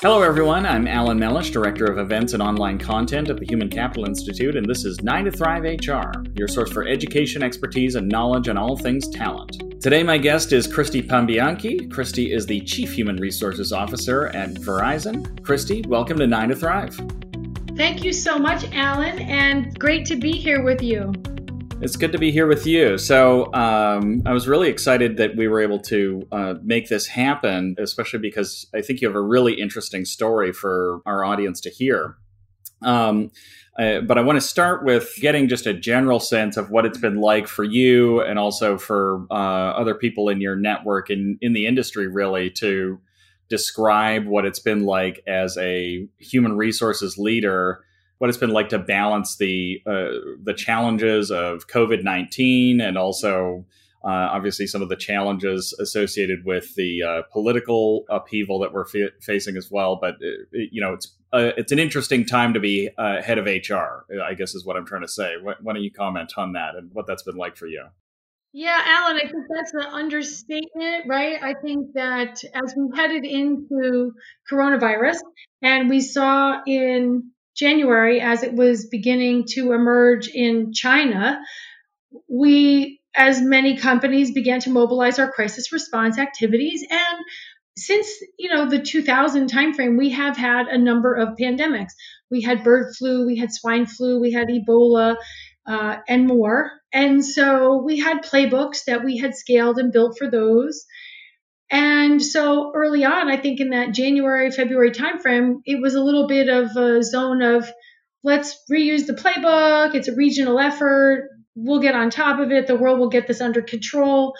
Hello, everyone. I'm Alan Mellish, Director of Events and Online Content at the Human Capital Institute, and this is 9 to Thrive HR, your source for education, expertise, and knowledge on all things talent. Today, my guest is Christy Pambianchi. Christy is the Chief Human Resources Officer at Verizon. Christy, welcome to 9 to Thrive. Thank you so much, Alan, and great to be here with you. It's good to be here with you. So um, I was really excited that we were able to uh, make this happen, especially because I think you have a really interesting story for our audience to hear. Um, uh, but I want to start with getting just a general sense of what it's been like for you and also for uh, other people in your network and in the industry, really, to describe what it's been like as a human resources leader what it's been like to balance the uh, the challenges of COVID nineteen and also uh, obviously some of the challenges associated with the uh, political upheaval that we're f- facing as well. But uh, you know, it's uh, it's an interesting time to be uh, head of HR. I guess is what I'm trying to say. Why, why don't you comment on that and what that's been like for you? Yeah, Alan, I think that's an understatement, right? I think that as we headed into coronavirus and we saw in January, as it was beginning to emerge in China, we, as many companies, began to mobilize our crisis response activities. And since you know the 2000 timeframe, we have had a number of pandemics. We had bird flu, we had swine flu, we had Ebola, uh, and more. And so we had playbooks that we had scaled and built for those. And so early on, I think in that January, February timeframe, it was a little bit of a zone of let's reuse the playbook. It's a regional effort. We'll get on top of it. The world will get this under control.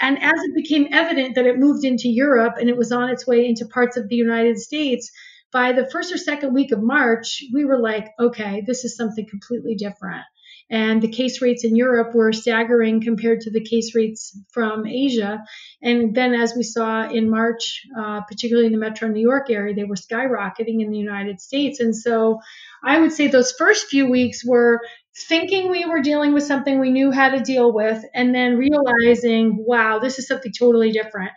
And as it became evident that it moved into Europe and it was on its way into parts of the United States, by the first or second week of March, we were like, okay, this is something completely different and the case rates in Europe were staggering compared to the case rates from Asia. And then, as we saw in March, uh, particularly in the metro New York area, they were skyrocketing in the United States. And so, I would say those first few weeks were thinking we were dealing with something we knew how to deal with, and then realizing, wow, this is something totally different.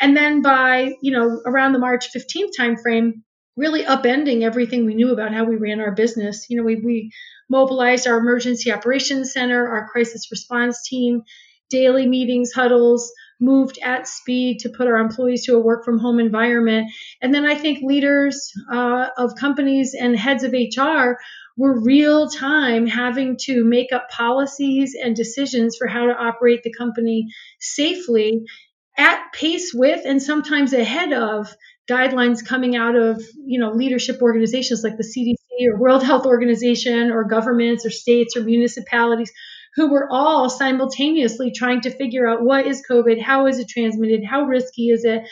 And then by you know around the March 15th timeframe, really upending everything we knew about how we ran our business. You know, we, we mobilized our emergency operations center, our crisis response team, daily meetings, huddles, moved at speed to put our employees to a work from home environment. And then I think leaders uh, of companies and heads of HR were real time having to make up policies and decisions for how to operate the company safely at pace with and sometimes ahead of guidelines coming out of you know leadership organizations like the CDC or World Health Organization or governments or states or municipalities who were all simultaneously trying to figure out what is COVID, how is it transmitted, how risky is it,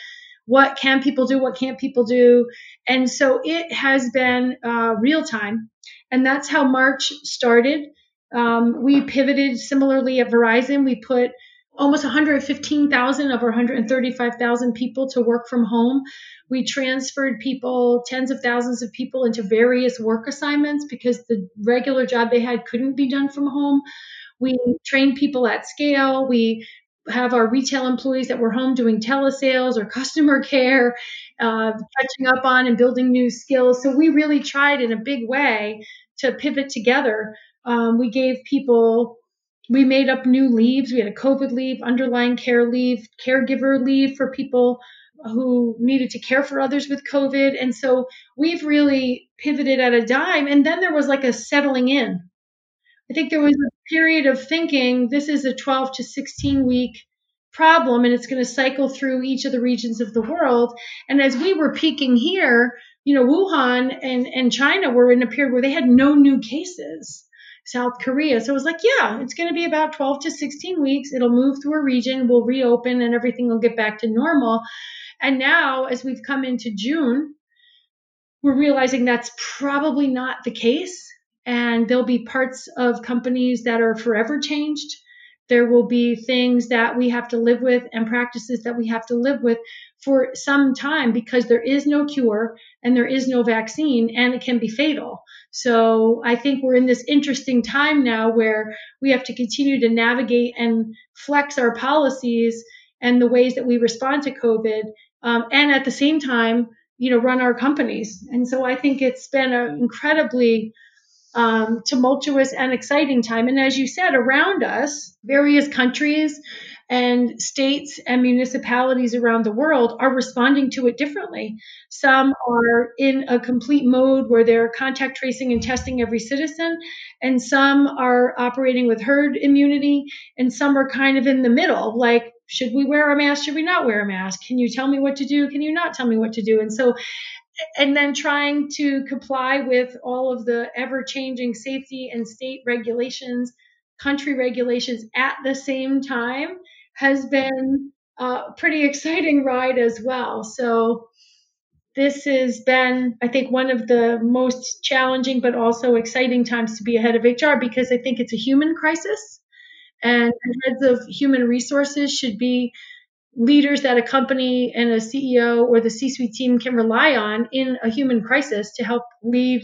what can people do, what can't people do, and so it has been uh, real time, and that's how March started. Um, we pivoted similarly at Verizon. We put almost 115,000 of our 135,000 people to work from home. We transferred people, tens of thousands of people, into various work assignments because the regular job they had couldn't be done from home. We trained people at scale. We have our retail employees that were home doing telesales or customer care, uh, catching up on and building new skills. So we really tried in a big way to pivot together. Um, we gave people we made up new leaves. We had a COVID leave, underlying care leave, caregiver leave for people who needed to care for others with COVID. And so we've really pivoted at a dime. And then there was like a settling in. I think there was a period of thinking this is a 12 to 16 week problem and it's going to cycle through each of the regions of the world. And as we were peaking here, you know, Wuhan and, and China were in a period where they had no new cases. South Korea. So it was like, yeah, it's going to be about 12 to 16 weeks. It'll move through a region, we'll reopen, and everything will get back to normal. And now, as we've come into June, we're realizing that's probably not the case. And there'll be parts of companies that are forever changed. There will be things that we have to live with and practices that we have to live with for some time because there is no cure and there is no vaccine and it can be fatal. So I think we're in this interesting time now where we have to continue to navigate and flex our policies and the ways that we respond to COVID. Um, and at the same time, you know, run our companies. And so I think it's been an incredibly um, tumultuous and exciting time. And as you said, around us, various countries and states and municipalities around the world are responding to it differently. Some are in a complete mode where they're contact tracing and testing every citizen, and some are operating with herd immunity, and some are kind of in the middle, like should we wear a mask? Should we not wear a mask? Can you tell me what to do? Can you not tell me what to do? And so, and then trying to comply with all of the ever changing safety and state regulations, country regulations at the same time has been a pretty exciting ride as well. So, this has been, I think, one of the most challenging but also exciting times to be ahead of HR because I think it's a human crisis and heads of human resources should be leaders that a company and a CEO or the C suite team can rely on in a human crisis to help lead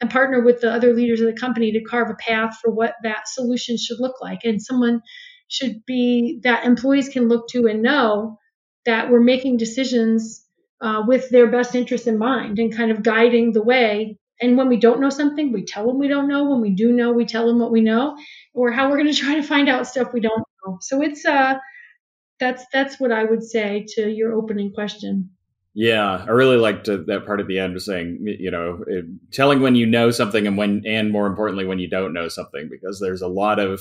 and partner with the other leaders of the company to carve a path for what that solution should look like. And someone should be that employees can look to and know that we're making decisions uh, with their best interest in mind and kind of guiding the way and when we don't know something, we tell them we don't know. When we do know, we tell them what we know, or how we're going to try to find out stuff we don't know. So it's uh, that's that's what I would say to your opening question. Yeah, I really liked that part at the end of saying, you know, telling when you know something and when, and more importantly, when you don't know something, because there's a lot of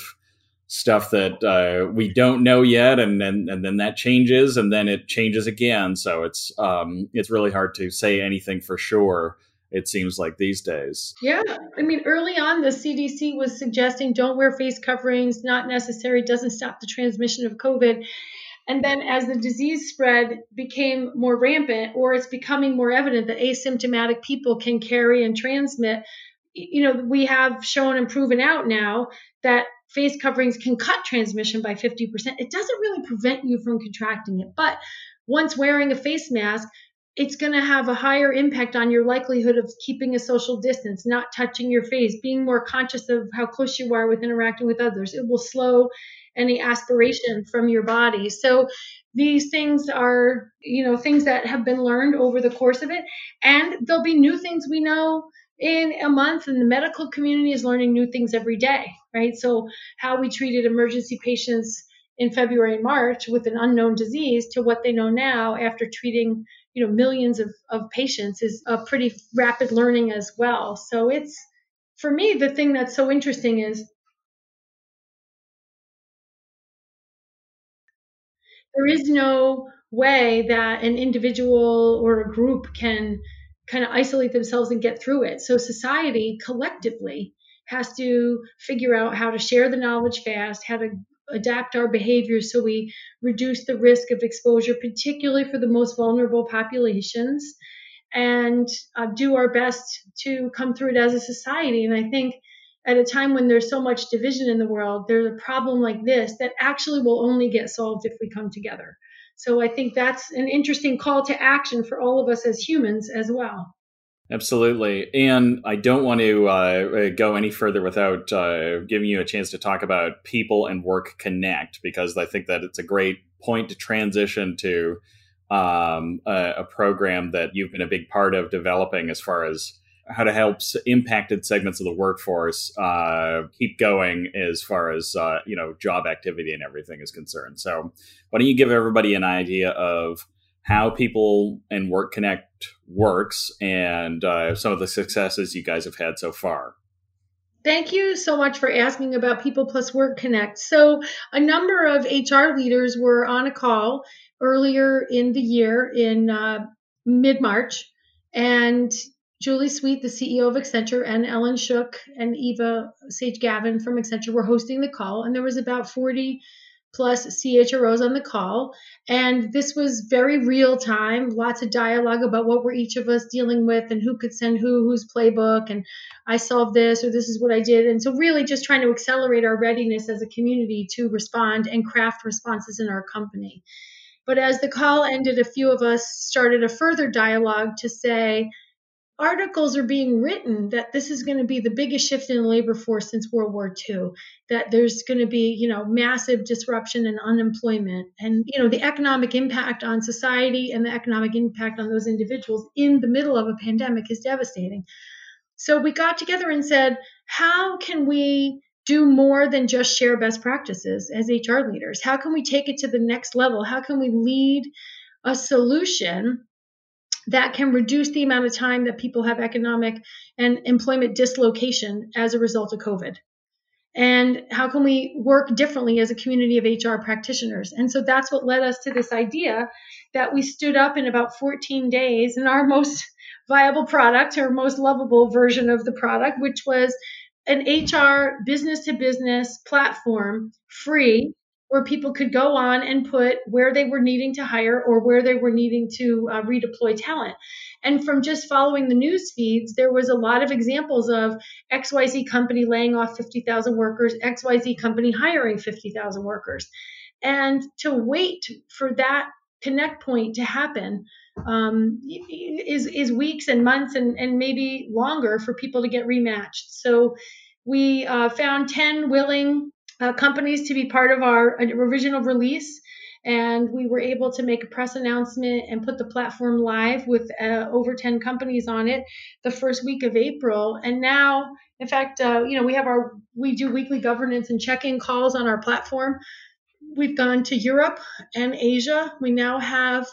stuff that uh, we don't know yet, and then and then that changes, and then it changes again. So it's um, it's really hard to say anything for sure it seems like these days. Yeah. I mean, early on, the CDC was suggesting don't wear face coverings, not necessary, doesn't stop the transmission of COVID. And then as the disease spread became more rampant, or it's becoming more evident that asymptomatic people can carry and transmit, you know, we have shown and proven out now that face coverings can cut transmission by 50%. It doesn't really prevent you from contracting it. But once wearing a face mask, it's going to have a higher impact on your likelihood of keeping a social distance, not touching your face, being more conscious of how close you are with interacting with others. It will slow any aspiration from your body. So these things are, you know, things that have been learned over the course of it. And there'll be new things we know in a month, and the medical community is learning new things every day, right? So how we treated emergency patients in February and March with an unknown disease to what they know now after treating you know millions of, of patients is a pretty rapid learning as well so it's for me the thing that's so interesting is there is no way that an individual or a group can kind of isolate themselves and get through it so society collectively has to figure out how to share the knowledge fast how to adapt our behaviors so we reduce the risk of exposure, particularly for the most vulnerable populations, and uh, do our best to come through it as a society. And I think at a time when there's so much division in the world, there's a problem like this that actually will only get solved if we come together. So I think that's an interesting call to action for all of us as humans as well. Absolutely. And I don't want to uh, go any further without uh, giving you a chance to talk about People and Work Connect, because I think that it's a great point to transition to um, a, a, program that you've been a big part of developing as far as how to help impacted segments of the workforce uh, keep going as far as uh, you know job activity and everything is concerned. So, why don't you give everybody an idea of how people and Work Connect works and uh, some of the successes you guys have had so far. Thank you so much for asking about People Plus Work Connect. So, a number of HR leaders were on a call earlier in the year in uh, mid March, and Julie Sweet, the CEO of Accenture, and Ellen Shook and Eva Sage Gavin from Accenture were hosting the call, and there was about 40 plus CHROs on the call. And this was very real time, lots of dialogue about what were each of us dealing with and who could send who, whose playbook, and I solved this or this is what I did. And so, really, just trying to accelerate our readiness as a community to respond and craft responses in our company. But as the call ended, a few of us started a further dialogue to say, articles are being written that this is going to be the biggest shift in the labor force since World War II, that there's going to be, you know, massive disruption and unemployment and, you know, the economic impact on society and the economic impact on those individuals in the middle of a pandemic is devastating. So we got together and said, how can we do more than just share best practices as HR leaders? How can we take it to the next level? How can we lead a solution that can reduce the amount of time that people have economic and employment dislocation as a result of COVID. And how can we work differently as a community of HR practitioners? And so that's what led us to this idea that we stood up in about 14 days in our most viable product, or most lovable version of the product, which was an HR business to business platform free where people could go on and put where they were needing to hire or where they were needing to uh, redeploy talent. And from just following the news feeds, there was a lot of examples of XYZ company laying off 50,000 workers, XYZ company hiring 50,000 workers. And to wait for that connect point to happen um, is, is weeks and months and, and maybe longer for people to get rematched. So we uh, found 10 willing uh, companies to be part of our original release. And we were able to make a press announcement and put the platform live with uh, over 10 companies on it the first week of April. And now, in fact, uh, you know, we have our, we do weekly governance and check in calls on our platform. We've gone to Europe and Asia. We now have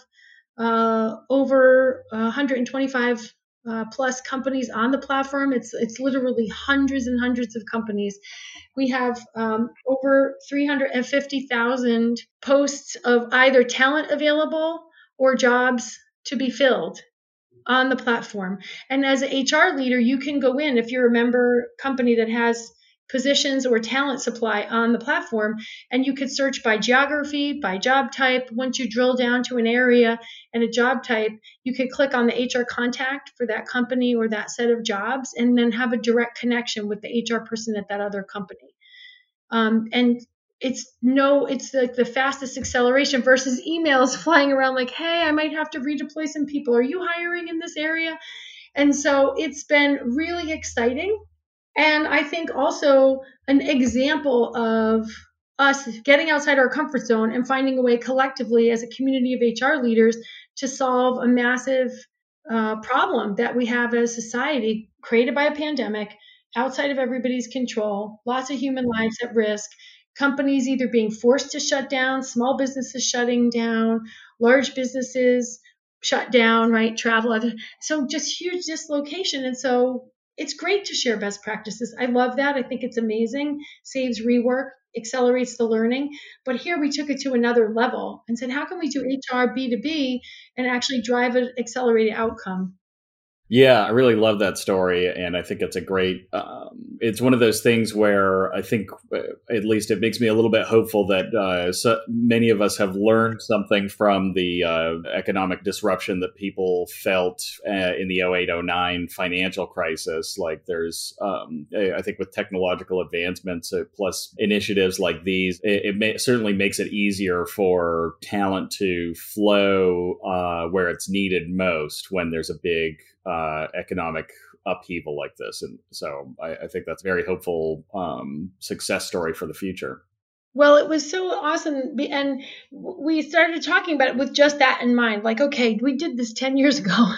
uh, over 125 uh, plus companies on the platform. It's it's literally hundreds and hundreds of companies. We have um, over 350,000 posts of either talent available or jobs to be filled on the platform. And as an HR leader, you can go in if you're a member company that has positions or talent supply on the platform. And you could search by geography, by job type. Once you drill down to an area and a job type, you could click on the HR contact for that company or that set of jobs and then have a direct connection with the HR person at that other company. Um, and it's no, it's like the fastest acceleration versus emails flying around like, hey, I might have to redeploy some people. Are you hiring in this area? And so it's been really exciting and I think also an example of us getting outside our comfort zone and finding a way collectively as a community of HR leaders to solve a massive uh, problem that we have as society created by a pandemic outside of everybody's control, lots of human lives at risk, companies either being forced to shut down, small businesses shutting down, large businesses shut down, right? Travel, so just huge dislocation. And so it's great to share best practices. I love that. I think it's amazing, saves rework, accelerates the learning. But here we took it to another level and said, how can we do HR B2B and actually drive an accelerated outcome? Yeah, I really love that story, and I think it's a great. Um, it's one of those things where I think, uh, at least, it makes me a little bit hopeful that uh, so many of us have learned something from the uh, economic disruption that people felt uh, in the 0809 financial crisis. Like, there's, um, I think, with technological advancements uh, plus initiatives like these, it, it may, certainly makes it easier for talent to flow uh, where it's needed most when there's a big uh, economic upheaval like this. And so I, I think that's a very hopeful um, success story for the future. Well, it was so awesome. And we started talking about it with just that in mind. Like, okay, we did this 10 years ago.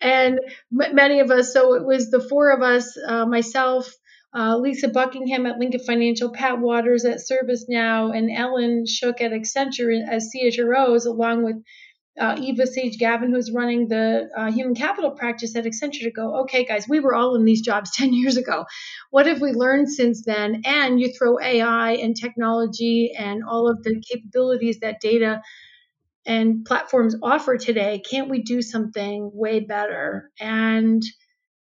and m- many of us, so it was the four of us, uh, myself, uh, Lisa Buckingham at Lincoln Financial, Pat Wadors at ServiceNow, and Ellen Shook at Accenture as CHROs, along with uh, Eva Sage Gavin, who's running the uh, human capital practice at Accenture, to go, okay, guys, we were all in these jobs 10 years ago. What have we learned since then? And you throw AI and technology and all of the capabilities that data and platforms offer today. Can't we do something way better? And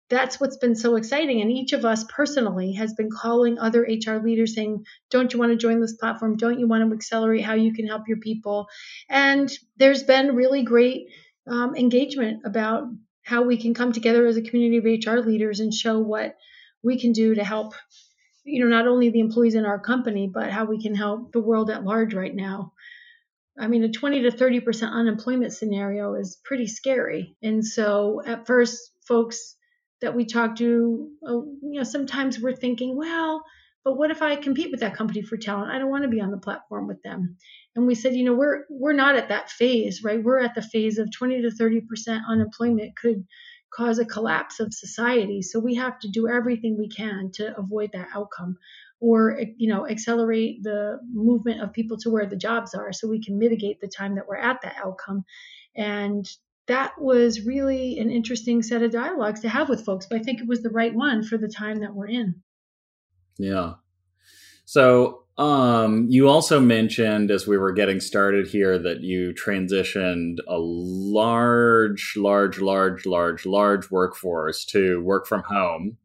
that's what's been so exciting. And each of us personally has been calling other HR leaders saying, Don't you want to join this platform? Don't you want to accelerate how you can help your people? And there's been really great um, engagement about how we can come together as a community of HR leaders and show what we can do to help, you know, not only the employees in our company, but how we can help the world at large right now. I mean, a 20 to 30% unemployment scenario is pretty scary. And so at first, folks that we talk to, uh, you know, sometimes we're thinking, well, but what if I compete with that company for talent? I don't want to be on the platform with them. And we said, you know, we're we're not at that phase, right? We're at the phase of 20 to 30 percent unemployment could cause a collapse of society. So we have to do everything we can to avoid that outcome or you know accelerate the movement of people to where the jobs are so we can mitigate the time that we're at that outcome and that was really an interesting set of dialogues to have with folks but i think it was the right one for the time that we're in yeah so um, you also mentioned as we were getting started here that you transitioned a large, large, large, large, large workforce to work from home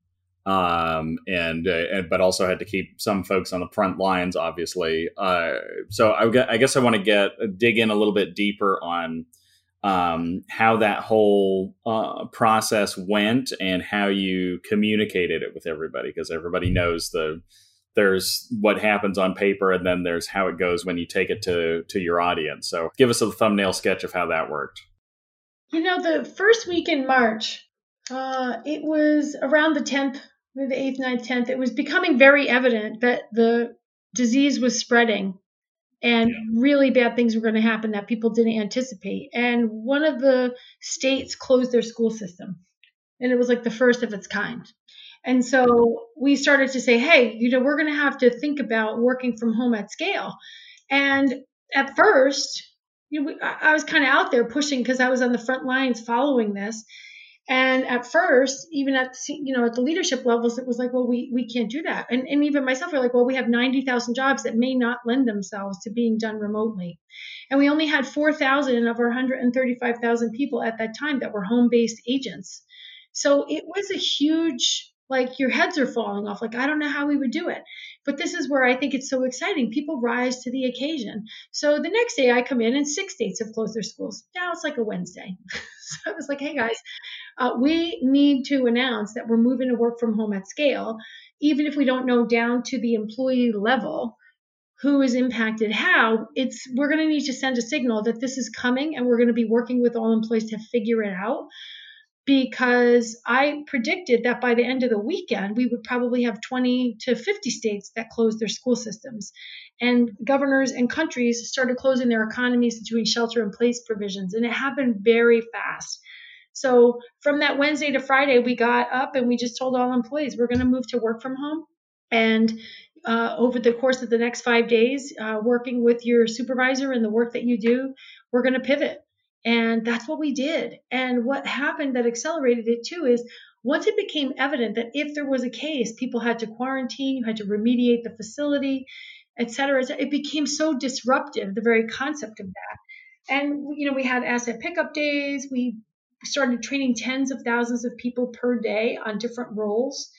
um, and, uh, and but also had to keep some folks on the front lines, obviously. Uh, so I, I, guess I want to get dig in a little bit deeper on um, how that whole uh, process went and how you communicated it with everybody, because everybody knows the there's what happens on paper and then there's how it goes when you take it to to your audience. So give us a thumbnail sketch of how that worked. You know, the first week in March, uh, it was around the 10th the 8th, 9th, 10th, it was becoming very evident that the disease was spreading and really bad things were going to happen that people didn't anticipate. And one of the states closed their school system, and it was like the first of its kind. And so we started to say, hey, you know, we're going to have to think about working from home at scale. And at first, you know, I was kind of out there pushing because I was on the front lines following this. And at first, even at you know at the leadership levels, it was like, well, we we can't do that. And and even myself, we're like, well, we have ninety thousand jobs that may not lend themselves to being done remotely, and we only had four thousand of our hundred and thirty five thousand people at that time that were home based agents. So it was a huge like your heads are falling off. Like I don't know how we would do it. But this is where I think it's so exciting. People rise to the occasion. So the next day I come in and six states have closed their schools. Now it's like a Wednesday. so I was like, hey guys, uh, we need to announce that we're moving to work from home at scale, even if we don't know down to the employee level who is impacted how it's we're going to need to send a signal that this is coming and we're going to be working with all employees to figure it out because I predicted that by the end of the weekend, we would probably have 20 to 50 states that closed their school systems. And governors and countries started closing their economies doing shelter in place provisions. And it happened very fast. So from that Wednesday to Friday, we got up and we just told all employees we're going to move to work from home. And uh, over the course of the next five days, uh, working with your supervisor and the work that you do, we're going to pivot. And that's what we did. And what happened that accelerated it too is once it became evident that if there was a case, people had to quarantine, you had to remediate the facility, et cetera, it became so disruptive, the very concept of that. And, you know, we had asset pickup days. We started training tens of thousands of people per day on different roles.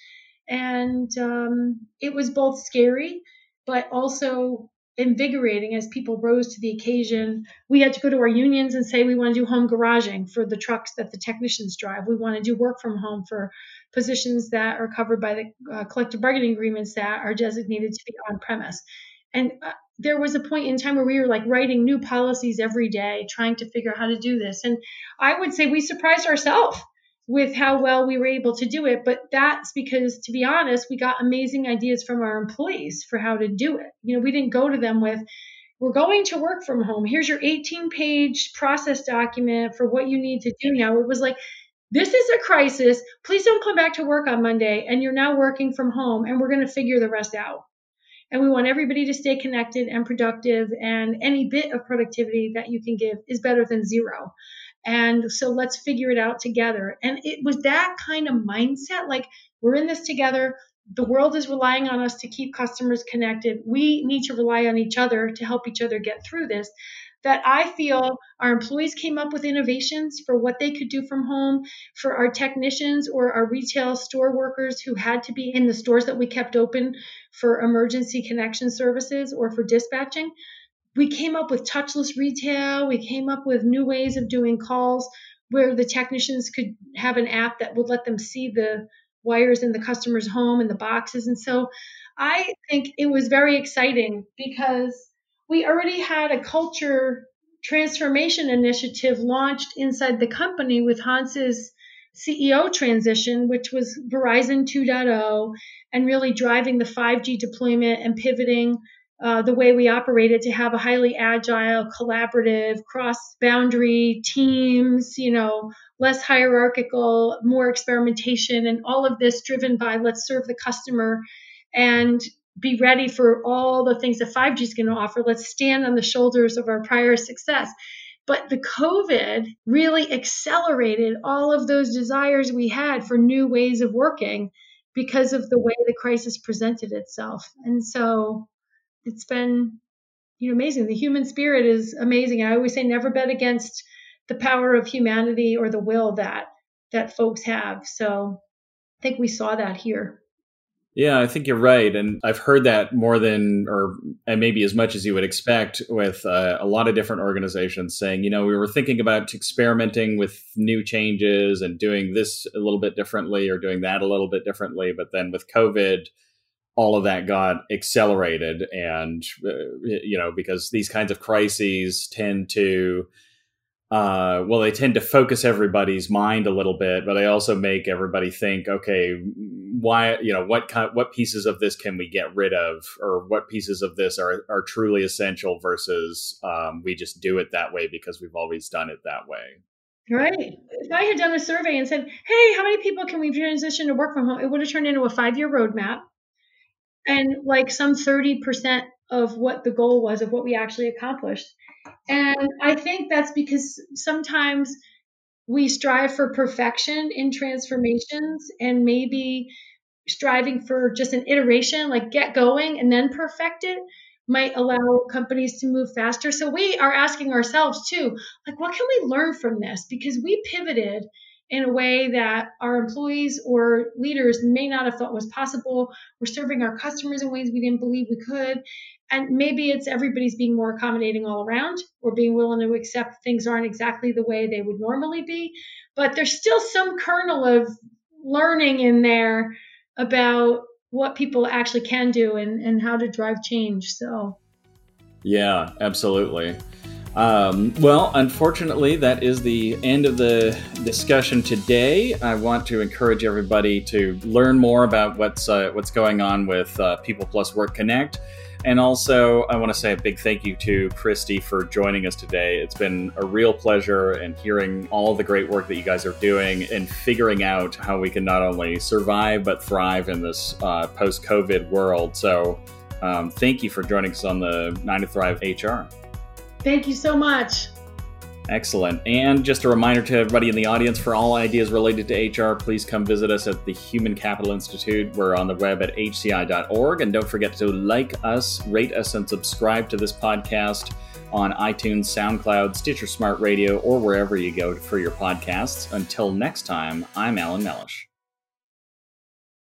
And um, it was both scary, but also invigorating as people rose to the occasion. We had to go to our unions and say we want to do home garaging for the trucks that the technicians drive. We want to do work from home for positions that are covered by the uh, collective bargaining agreements that are designated to be on premise. And uh, there was a point in time where we were like writing new policies every day, trying to figure out how to do this. And I would say we surprised ourselves with how well we were able to do it. But that's because, to be honest, we got amazing ideas from our employees for how to do it. You know, we didn't go to them with, we're going to work from home. Here's your 18 page process document for what you need to do now. It was like, this is a crisis. Please don't come back to work on Monday. And you're now working from home, and we're going to figure the rest out. And we want everybody to stay connected and productive. And any bit of productivity that you can give is better than zero. And so let's figure it out together. And it was that kind of mindset like, we're in this together. The world is relying on us to keep customers connected. We need to rely on each other to help each other get through this. That I feel our employees came up with innovations for what they could do from home, for our technicians or our retail store workers who had to be in the stores that we kept open for emergency connection services or for dispatching we came up with touchless retail. We came up with new ways of doing calls where the technicians could have an app that would let them see the wires in the customer's home and the boxes. And so I think it was very exciting because we already had a culture transformation initiative launched inside the company with Hans's CEO transition, which was Verizon 2.0, and really driving the 5G deployment and pivoting uh, the way we operated to have a highly agile, collaborative, cross boundary teams, you know, less hierarchical, more experimentation, and all of this driven by let's serve the customer and be ready for all the things that 5G is going to offer. Let's stand on the shoulders of our prior success. But the COVID really accelerated all of those desires we had for new ways of working because of the way the crisis presented itself. And so it's been you know amazing. The human spirit is amazing. I always say never bet against the power of humanity or the will that that folks have. So I think we saw that here. Yeah, I think you're right, and I've heard that more than, or and maybe as much as you would expect, with uh, a lot of different organizations saying, you know, we were thinking about experimenting with new changes and doing this a little bit differently or doing that a little bit differently, but then with COVID, all of that got accelerated, and uh, you know, because these kinds of crises tend to uh, well, they tend to focus everybody's mind a little bit, but they also make everybody think, okay, why, you know, what kind, what pieces of this can we get rid of, or what pieces of this are are truly essential versus um, we just do it that way because we've always done it that way. Right. If I had done a survey and said, hey, how many people can we transition to work from home? It would have turned into a five year roadmap and like some 30% of what the goal was of what we actually accomplished. And I think that's because sometimes we strive for perfection in transformations and maybe striving for just an iteration, like get going and then perfect it, might allow companies to move faster. So we are asking ourselves too, like, what can we learn from this? Because we pivoted in a way that our employees or leaders may not have thought was possible. We're serving our customers in ways we didn't believe we could. And maybe it's everybody's being more accommodating all around or being willing to accept things aren't exactly the way they would normally be. But there's still some kernel of learning in there about what people actually can do and, and how to drive change. So, yeah, absolutely. Um, well, unfortunately, that is the end of the discussion today. I want to encourage everybody to learn more about what's uh, what's going on with uh, People Plus Work Connect. And also, I want to say a big thank you to Christy for joining us today. It's been a real pleasure and hearing all the great work that you guys are doing and figuring out how we can not only survive but thrive in this uh, post COVID world. So, um, thank you for joining us on the Nine to Thrive HR. Thank you so much. Excellent. And just a reminder to everybody in the audience for all ideas related to HR, please come visit us at the Human Capital Institute. We're on the web at hci.org. And don't forget to like us, rate us, and subscribe to this podcast on iTunes, SoundCloud, Stitcher Smart Radio, or wherever you go for your podcasts. Until next time, I'm Alan Mellish.